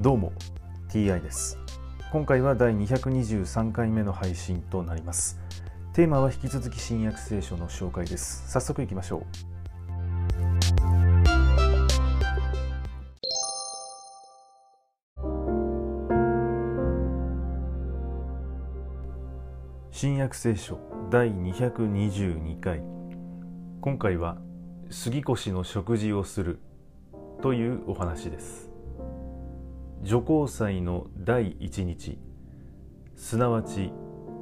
どうも TI です。今回は第223回目の配信となります。テーマは引き続き新約聖書の紹介です。早速いきましょう。新約聖書第222回。今回は杉越の食事をするというお話です。女皇祭の第一日すなわち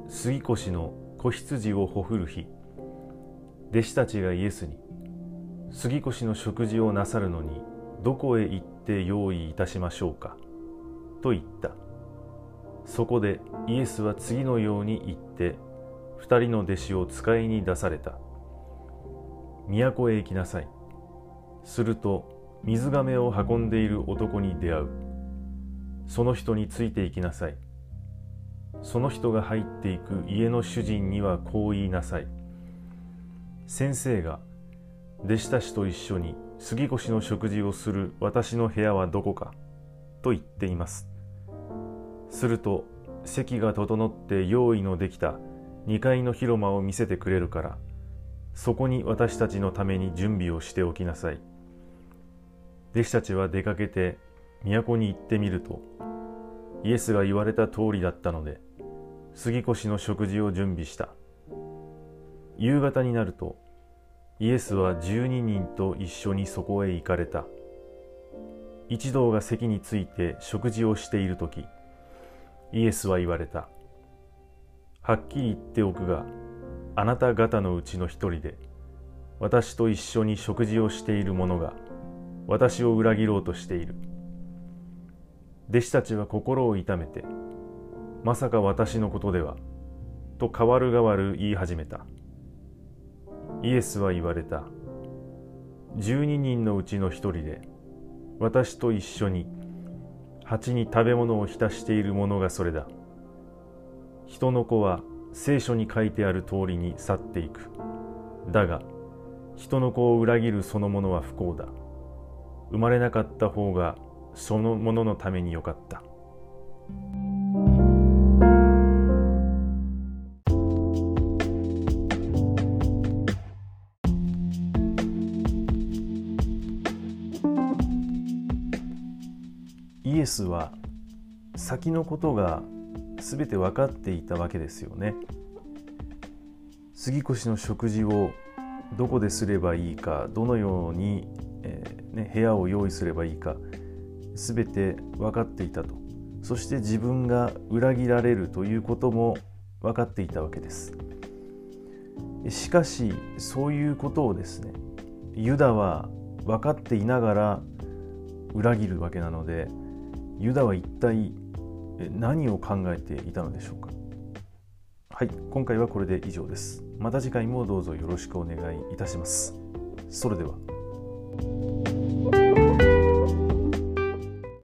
杉越の子羊をほふる日弟子たちがイエスに杉越の食事をなさるのにどこへ行って用意いたしましょうかと言った。そこでイエスは次のように言って二人の弟子を使いに出された。都へ行きなさい。すると水がめを運んでいる男に出会う。その人について行きなさい。その人が入っていく家の主人にはこう言いなさい。先生が弟子たちと一緒に杉越の食事をする私の部屋はどこかと言っています。すると席が整って用意のできた2階の広間を見せてくれるからそこに私たちのために準備をしておきなさい。弟子たちは出かけて都に行ってみるとイエスが言われた通りだったので杉越の食事を準備した夕方になるとイエスは12人と一緒にそこへ行かれた一同が席について食事をしている時イエスは言われた。はっきり言っておくが、あなた方のうちの一人で、私と一緒に食事をしている者が、私を裏切ろうとしている。弟子たちは心を痛めて、まさか私のことでは、と代わる代わる言い始めた。イエスは言われた。十二人のうちの一人で、私と一緒に鉢に食べ物を浸しているものがそれだ。人の子は聖書に書いてある通りに去っていく。だが、人の子を裏切るそのものは不幸だ。生まれなかった方がそのもののためによかった。イエスは先のことが全て分かっていたわけですよね。杉越の食事をどこですればいいかどのように、えー、ね、部屋を用意すればいいか全て分かっていたと。そして自分が裏切られるということも分かっていたわけです。しかしそういうことをですねユダは分かっていながら裏切るわけなのでユダは一体何を考えていたのでしょうか？はい今回はこれで以上です。また次回もどうぞよろしくお願いいたします。それでは。